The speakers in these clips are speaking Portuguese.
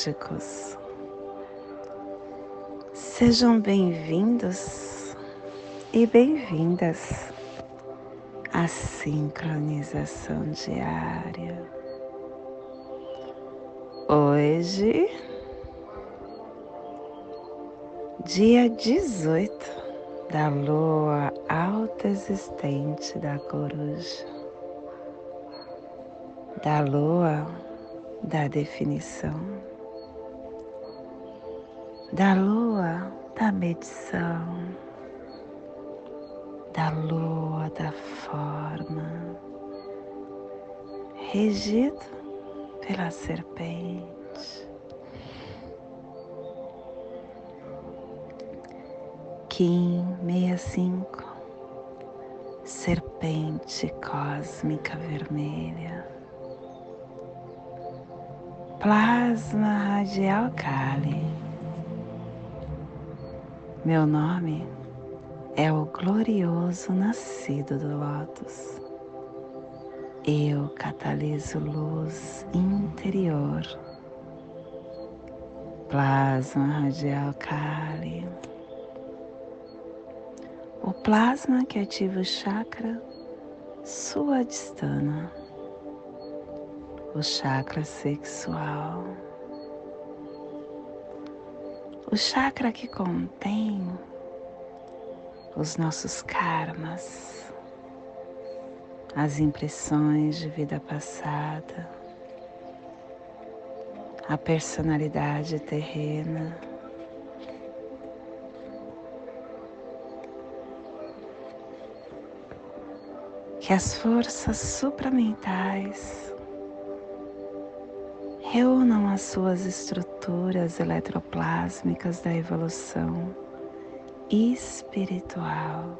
galácticos. Sejam bem-vindos e bem-vindas à sincronização diária. Hoje, dia 18 da lua alta existente da coruja, da lua da definição da lua da medição, da lua da forma, regido pela serpente. Kim 65, serpente cósmica vermelha, plasma radial Kali meu nome é o glorioso nascido do Lótus. Eu cataliso luz interior, plasma radial Kali. O plasma que ativa o chakra Suadhisthana, o chakra sexual o chakra que contém os nossos karmas, as impressões de vida passada, a personalidade terrena. Que as forças supramentais reúnam as suas estruturas eletroplásmicas da evolução espiritual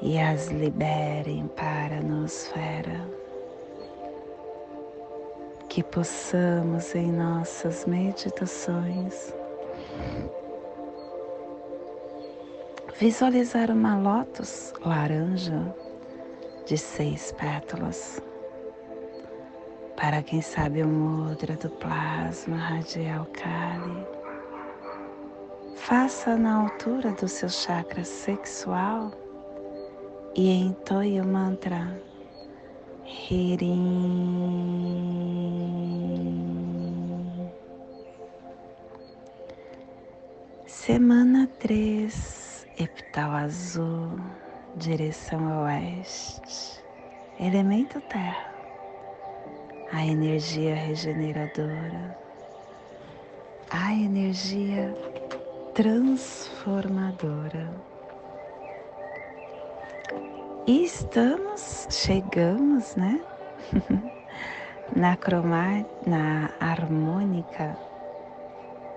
e as liberem para a nosfera. Que possamos em nossas meditações visualizar uma lótus laranja de seis pétalas para quem sabe o mudra do plasma radial Kali. Faça na altura do seu chakra sexual e entoie o mantra Hirim. Semana 3, epital azul, direção oeste, elemento terra a energia regeneradora, a energia transformadora. E estamos, chegamos, né? na cromar, na harmônica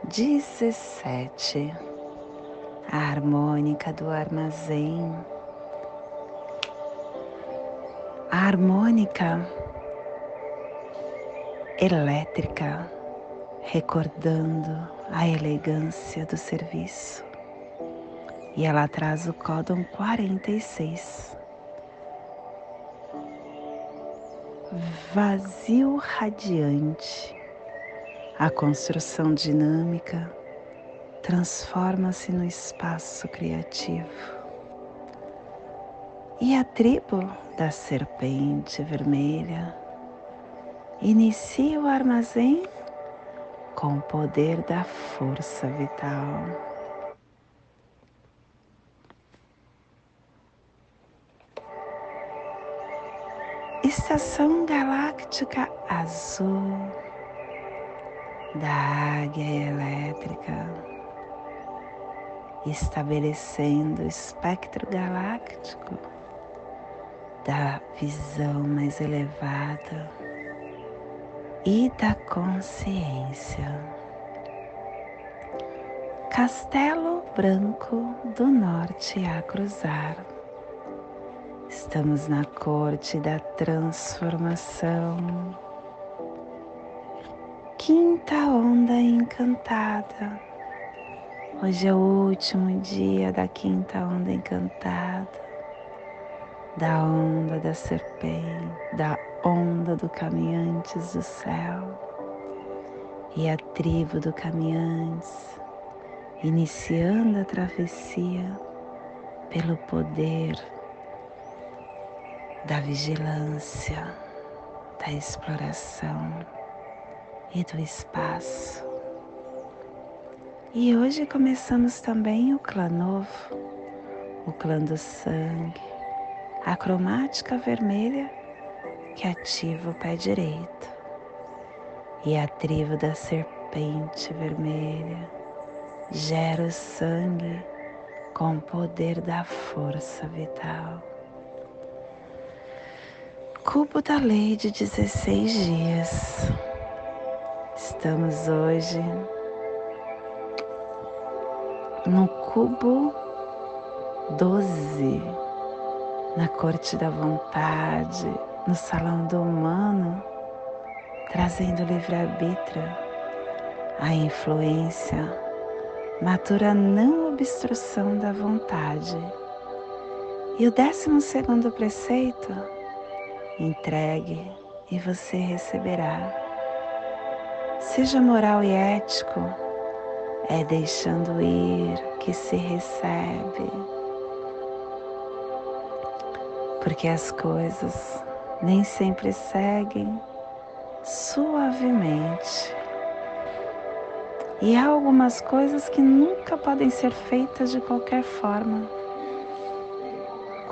17, a harmônica do armazém. A harmônica elétrica, recordando a elegância do serviço. E ela traz o códon 46. Vazio radiante. A construção dinâmica transforma-se no espaço criativo. E a tribo da serpente vermelha Inicie o armazém com o poder da força vital. Estação galáctica azul da águia elétrica, estabelecendo o espectro galáctico da visão mais elevada e da consciência. Castelo Branco do Norte a cruzar. Estamos na corte da transformação. Quinta onda encantada. Hoje é o último dia da quinta onda encantada, da onda da serpente, da onda do caminhantes do céu e a tribo do caminhantes, iniciando a travessia pelo poder da vigilância, da exploração e do espaço. E hoje começamos também o clã novo, o clã do sangue, a cromática vermelha que ativa o pé direito e a tribo da serpente vermelha gera o sangue com o poder da força vital. Cubo da lei de 16 dias. Estamos hoje no cubo 12, na corte da vontade, no salão do humano, trazendo livre-arbítrio, a influência, matura não obstrução da vontade. E o décimo segundo preceito, entregue e você receberá. Seja moral e ético, é deixando ir que se recebe. Porque as coisas nem sempre seguem suavemente. E há algumas coisas que nunca podem ser feitas de qualquer forma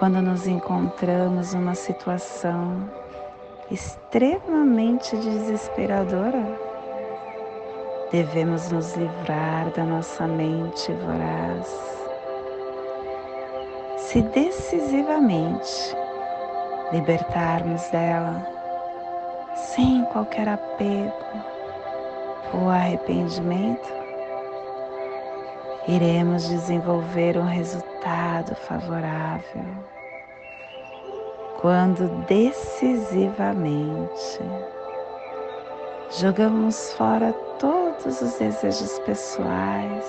quando nos encontramos numa situação extremamente desesperadora, devemos nos livrar da nossa mente voraz. Se decisivamente libertarmos dela, sem qualquer apego ou arrependimento, iremos desenvolver um resultado favorável. Quando decisivamente jogamos fora todos os desejos pessoais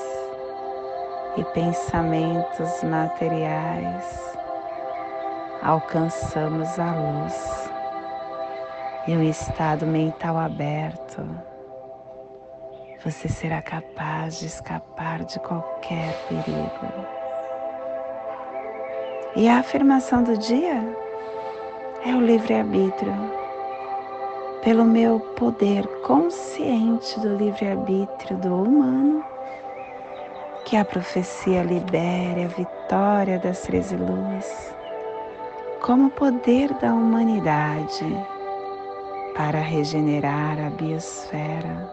e pensamentos materiais, alcançamos a luz e um estado mental aberto você será capaz de escapar de qualquer perigo. E a afirmação do dia é o livre-arbítrio. Pelo meu poder consciente do livre-arbítrio do humano, que a profecia libere a vitória das treze luzes como poder da humanidade para regenerar a biosfera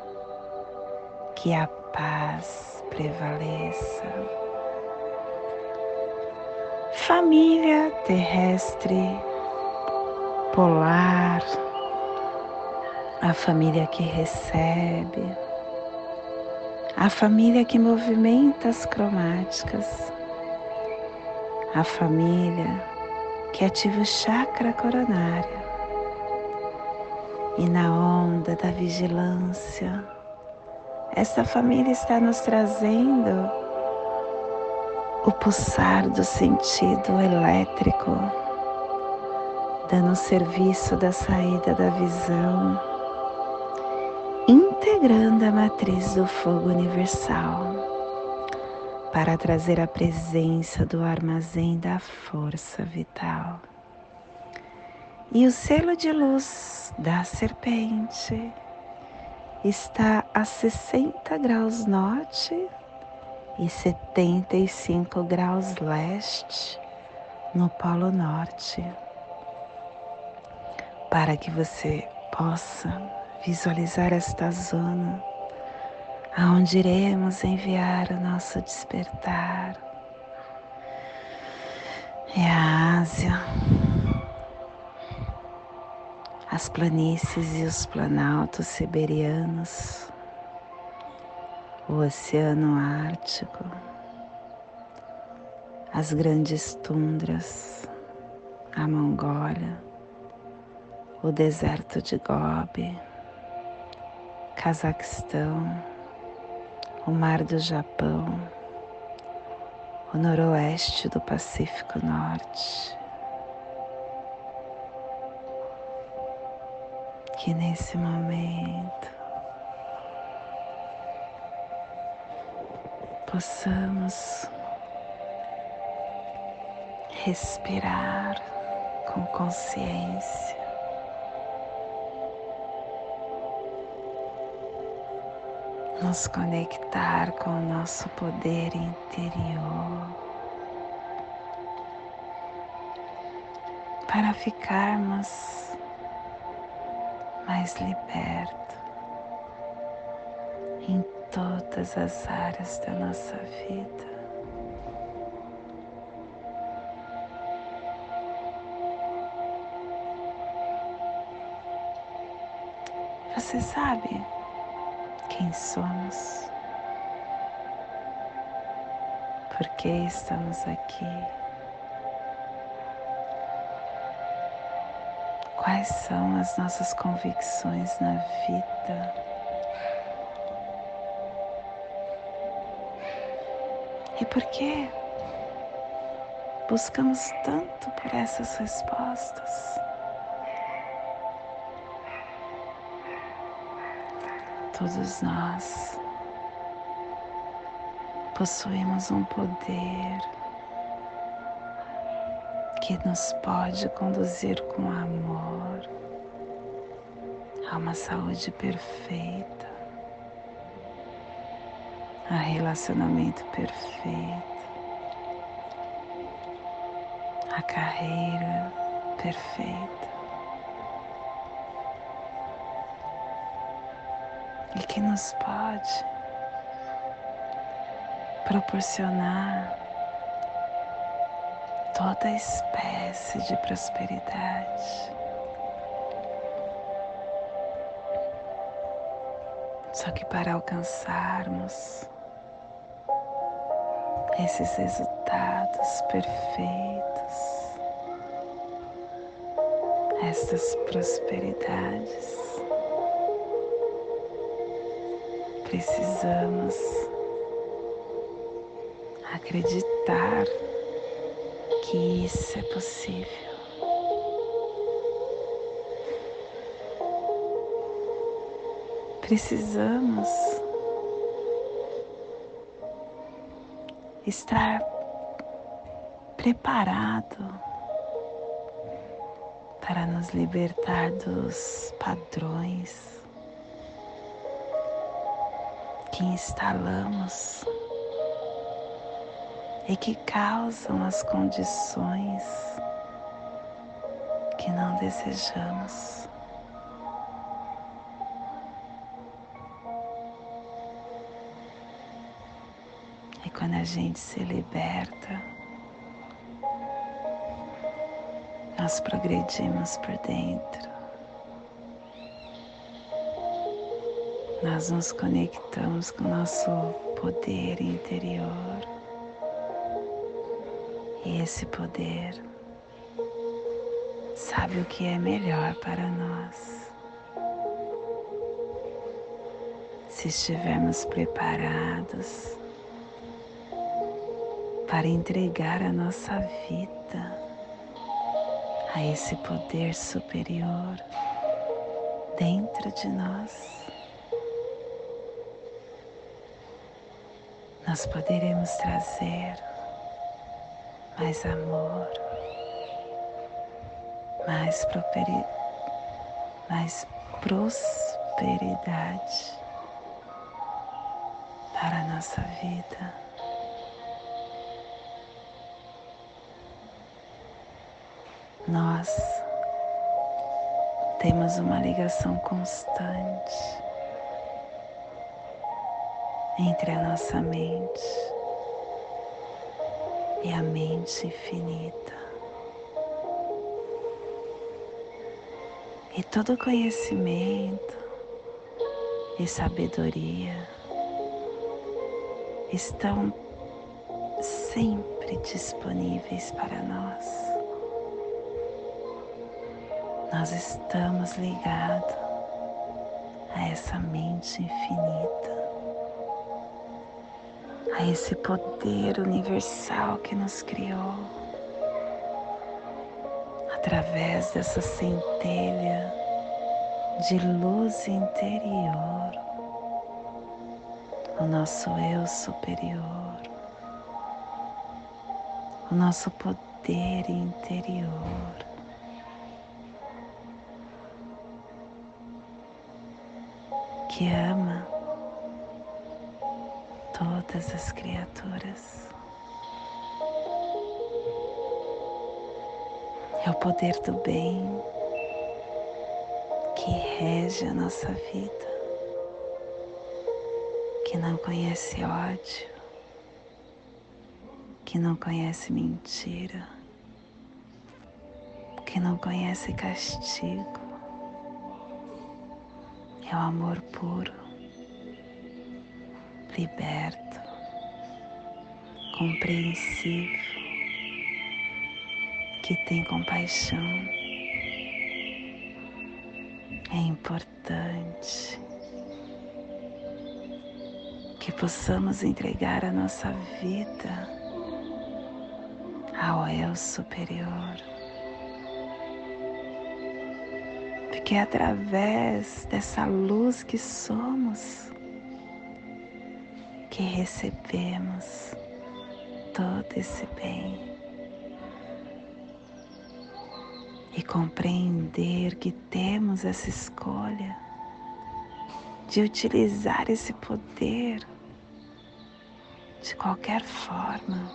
que a paz prevaleça. Família terrestre, polar, a família que recebe, a família que movimenta as cromáticas, a família que ativa o chakra coronário e na onda da vigilância essa família está nos trazendo o pulsar do sentido elétrico, dando serviço da saída da visão, integrando a matriz do fogo universal para trazer a presença do armazém da força vital. E o selo de luz da serpente está a 60 graus norte e 75 graus leste no Polo Norte, para que você possa visualizar esta zona aonde iremos enviar o nosso despertar. É a Ásia. As planícies e os planaltos siberianos, o Oceano Ártico, as grandes tundras, a Mongólia, o deserto de Gobi, Cazaquistão, o Mar do Japão, o noroeste do Pacífico Norte. Que nesse momento possamos respirar com consciência. Nos conectar com o nosso poder interior para ficarmos mais libertos em todas as áreas da nossa vida. Você sabe quem somos? Por que estamos aqui? Quais são as nossas convicções na vida? E por que buscamos tanto por essas respostas? Todos nós. Possuímos um poder que nos pode conduzir com amor. A uma saúde perfeita, a relacionamento perfeito, a carreira perfeita. E que nos pode proporcionar toda espécie de prosperidade. Só que para alcançarmos esses resultados perfeitos, estas prosperidades, precisamos acreditar que isso é possível. Precisamos estar preparado para nos libertar dos padrões que instalamos e que causam as condições que não desejamos. E quando a gente se liberta, nós progredimos por dentro. Nós nos conectamos com nosso poder interior. E esse poder sabe o que é melhor para nós. Se estivermos preparados para entregar a nossa vida a esse poder superior dentro de nós. Nós poderemos trazer mais amor, mais, properi, mais prosperidade para a nossa vida. Nós temos uma ligação constante entre a nossa mente e a mente infinita. E todo conhecimento e sabedoria estão sempre disponíveis para nós. nós estamos ligados a essa mente infinita, a esse poder universal que nos criou, através dessa centelha de luz interior, o nosso eu superior, o nosso poder interior. Que ama todas as criaturas. É o poder do bem que rege a nossa vida, que não conhece ódio, que não conhece mentira, que não conhece castigo é o amor puro, liberto, compreensivo, que tem compaixão. É importante que possamos entregar a nossa vida ao eu superior que é através dessa luz que somos que recebemos todo esse bem. E compreender que temos essa escolha de utilizar esse poder de qualquer forma.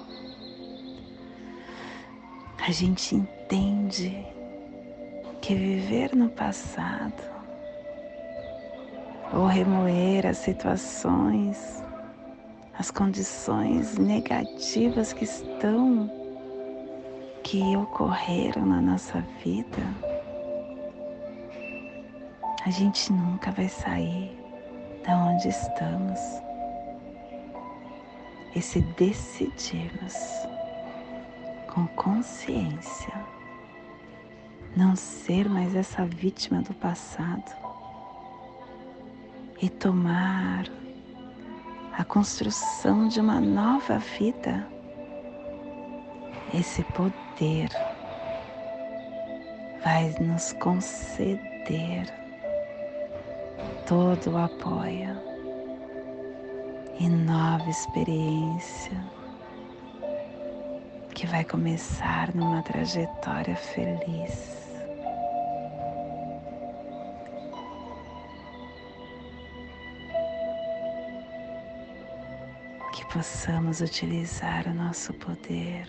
A gente entende que viver no passado ou remoer as situações, as condições negativas que estão, que ocorreram na nossa vida, a gente nunca vai sair da onde estamos. E se decidirmos com consciência não ser mais essa vítima do passado e tomar a construção de uma nova vida, esse poder vai nos conceder todo o apoio e nova experiência que vai começar numa trajetória feliz. Possamos utilizar o nosso poder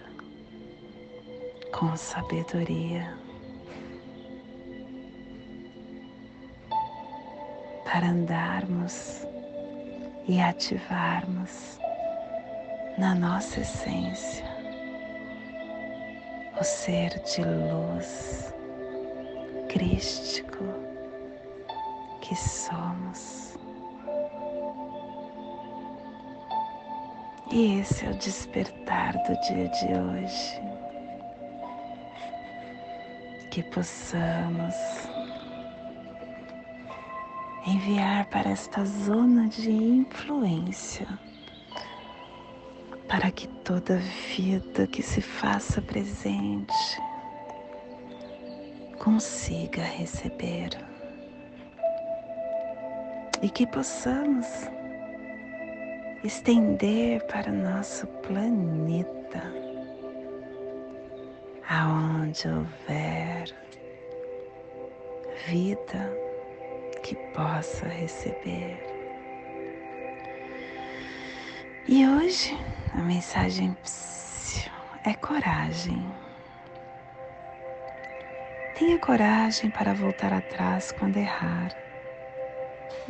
com sabedoria para andarmos e ativarmos na nossa essência o ser de luz crístico que somos. E esse é o despertar do dia de hoje. Que possamos enviar para esta zona de influência, para que toda vida que se faça presente consiga receber e que possamos estender para o nosso planeta, aonde houver vida que possa receber. E hoje a mensagem é coragem. Tenha coragem para voltar atrás quando errar.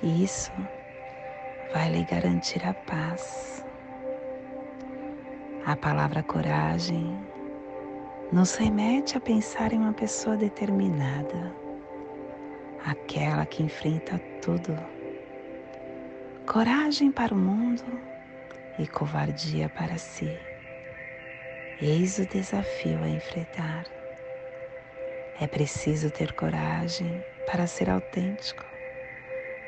Isso vai lhe garantir a paz. A palavra coragem nos remete a pensar em uma pessoa determinada, aquela que enfrenta tudo. Coragem para o mundo e covardia para si. Eis o desafio a enfrentar. É preciso ter coragem para ser autêntico,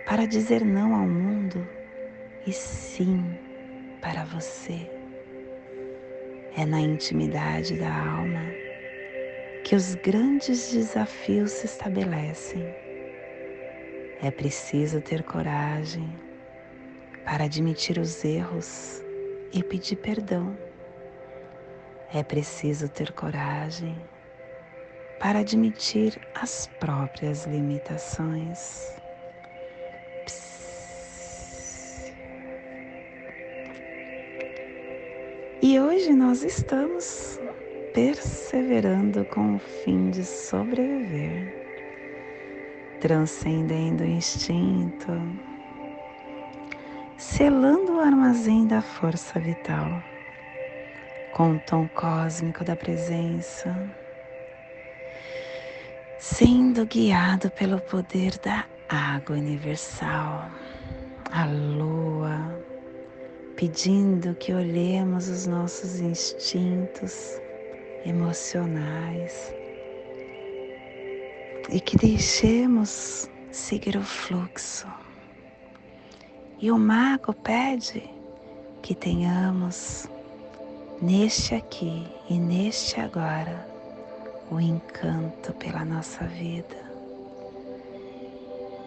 para dizer não ao mundo e sim para você. É na intimidade da alma que os grandes desafios se estabelecem. É preciso ter coragem para admitir os erros e pedir perdão. É preciso ter coragem para admitir as próprias limitações. E hoje nós estamos perseverando com o fim de sobreviver, transcendendo o instinto, selando o armazém da força vital com o tom cósmico da presença sendo guiado pelo poder da água universal, a lua, pedindo que olhemos os nossos instintos emocionais e que deixemos seguir o fluxo. E o mago pede que tenhamos neste aqui e neste agora o encanto pela nossa vida.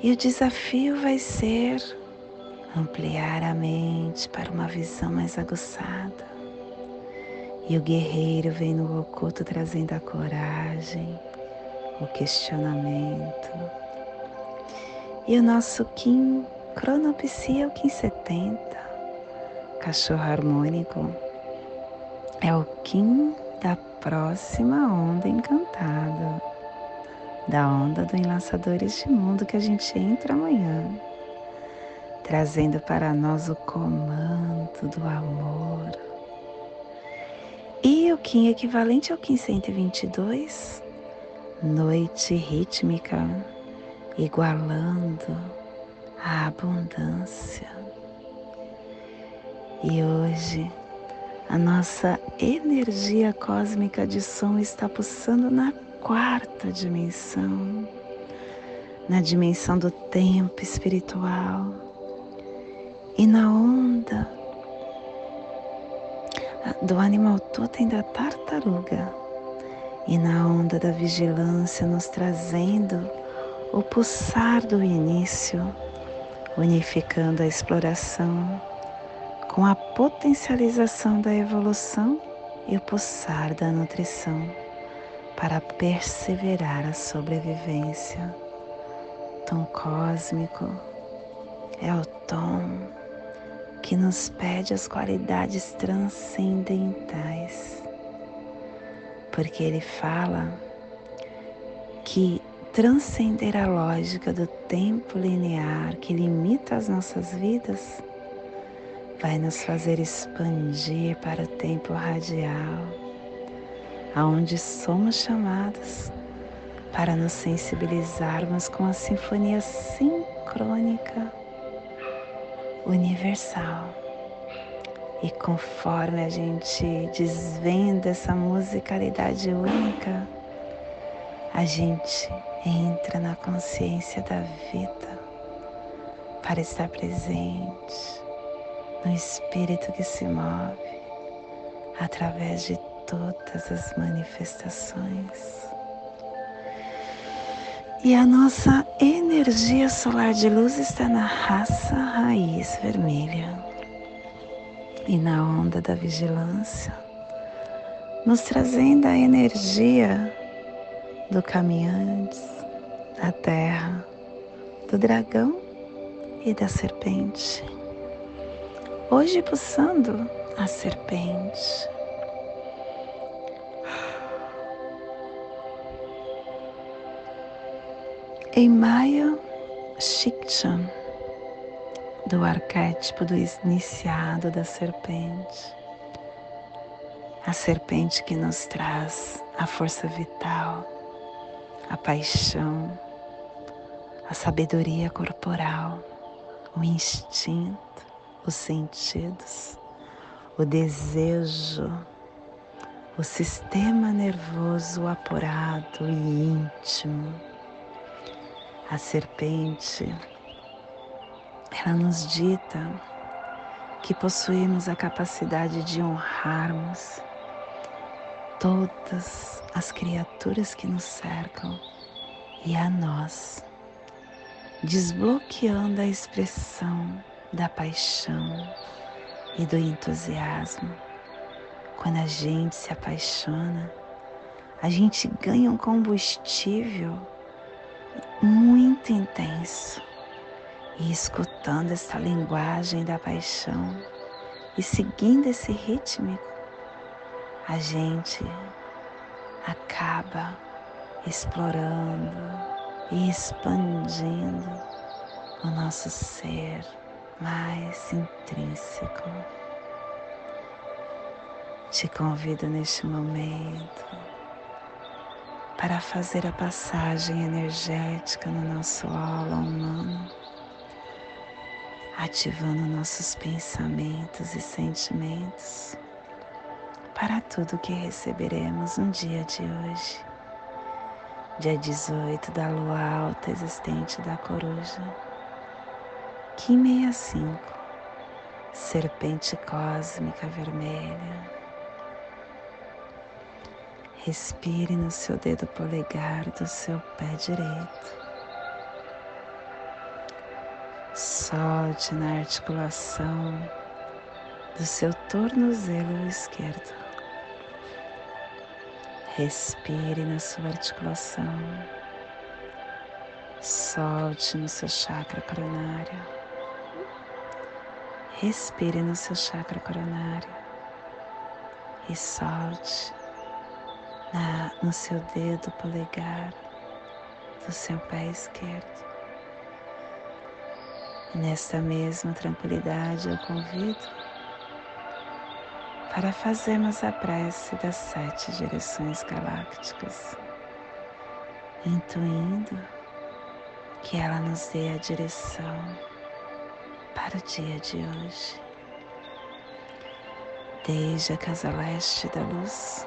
E o desafio vai ser ampliar a mente para uma visão mais aguçada. E o guerreiro vem no oculto trazendo a coragem, o questionamento. E o nosso Kim cronopsia, o Kim 70, cachorro harmônico, é o Kim da próxima onda encantada, da onda do Enlaçadores de Mundo que a gente entra amanhã, trazendo para nós o comando do amor. E o Kim equivalente ao Kim 122, noite rítmica, igualando a abundância. E hoje, a nossa energia cósmica de som está pulsando na quarta dimensão, na dimensão do tempo espiritual e na onda do animal totem da tartaruga e na onda da vigilância nos trazendo o pulsar do início, unificando a exploração com a potencialização da evolução e o pulsar da nutrição para perseverar a sobrevivência. Tom cósmico é o tom que nos pede as qualidades transcendentais, porque ele fala que transcender a lógica do tempo linear que limita as nossas vidas vai nos fazer expandir para o tempo radial, aonde somos chamados para nos sensibilizarmos com a sinfonia sincrônica universal. E conforme a gente desvenda essa musicalidade única, a gente entra na consciência da vida para estar presente no espírito que se move através de todas as manifestações. E a nossa energia solar de luz está na raça raiz vermelha e na onda da vigilância, nos trazendo a energia do caminhante, da terra, do dragão e da serpente hoje pulsando a serpente. Em Maya Shikchan, do arquétipo do iniciado da serpente, a serpente que nos traz a força vital, a paixão, a sabedoria corporal, o instinto, os sentidos, o desejo, o sistema nervoso apurado e íntimo. A serpente, ela nos dita que possuímos a capacidade de honrarmos todas as criaturas que nos cercam e a nós, desbloqueando a expressão da paixão e do entusiasmo. Quando a gente se apaixona, a gente ganha um combustível muito intenso. E escutando essa linguagem da paixão e seguindo esse ritmo, a gente acaba explorando e expandindo o nosso ser mais intrínseco. Te convido neste momento para fazer a passagem energética no nosso aula humano, ativando nossos pensamentos e sentimentos para tudo que receberemos no dia de hoje, dia 18 da lua alta existente da coruja, Kim 65, serpente cósmica vermelha. Respire no seu dedo polegar do seu pé direito. Solte na articulação do seu tornozelo esquerdo. Respire na sua articulação. Solte no seu chakra coronário. Respire no seu chakra coronário. E solte na, no seu dedo polegar do seu pé esquerdo. E nesta mesma tranquilidade eu convido para fazermos a prece das sete direções galácticas, intuindo que ela nos dê a direção para o dia de hoje. Desde a casa leste da luz,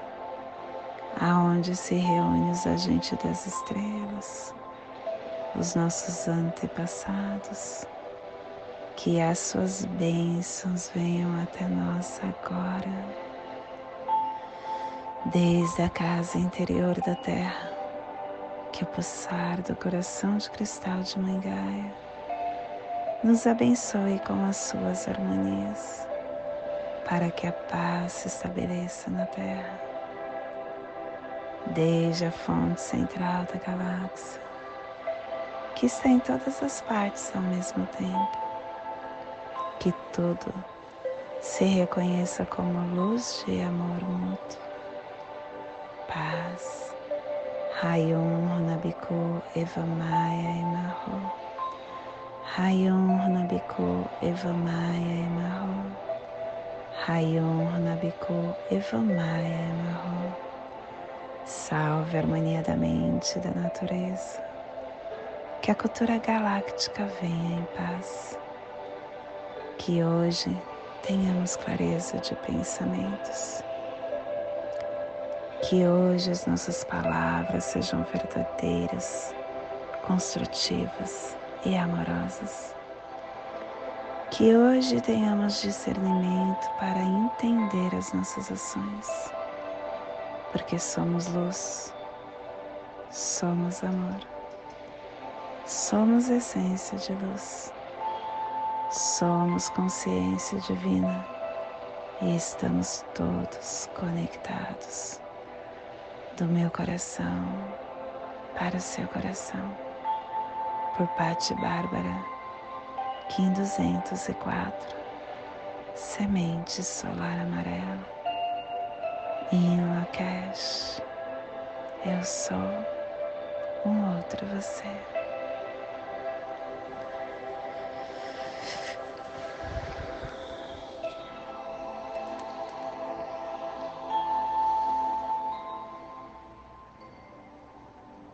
aonde se reúnem os agentes das estrelas, os nossos antepassados, que as suas bênçãos venham até nós agora desde a casa interior da terra, que o pulsar do coração de cristal de Mãe Gaia nos abençoe com as suas harmonias, para que a paz se estabeleça na terra. Desde a fonte central da galáxia, que está em todas as partes ao mesmo tempo, que tudo se reconheça como luz de amor mútuo paz. Rayon Runabiku Eva Maia Emarro. Rayon Runabiku Eva Maia Emarro. Rayon Runabiku Eva Maia Emarro. Salve a harmonia da mente e da natureza. Que a cultura galáctica venha em paz. Que hoje tenhamos clareza de pensamentos que hoje as nossas palavras sejam verdadeiras, construtivas e amorosas. Que hoje tenhamos discernimento para entender as nossas ações, porque somos luz, somos amor. Somos essência de luz. Somos consciência divina e estamos todos conectados do meu coração para o seu coração. Por Patti Bárbara, Kim 204, Semente Solar Amarela, em Lakesh, eu sou um outro você.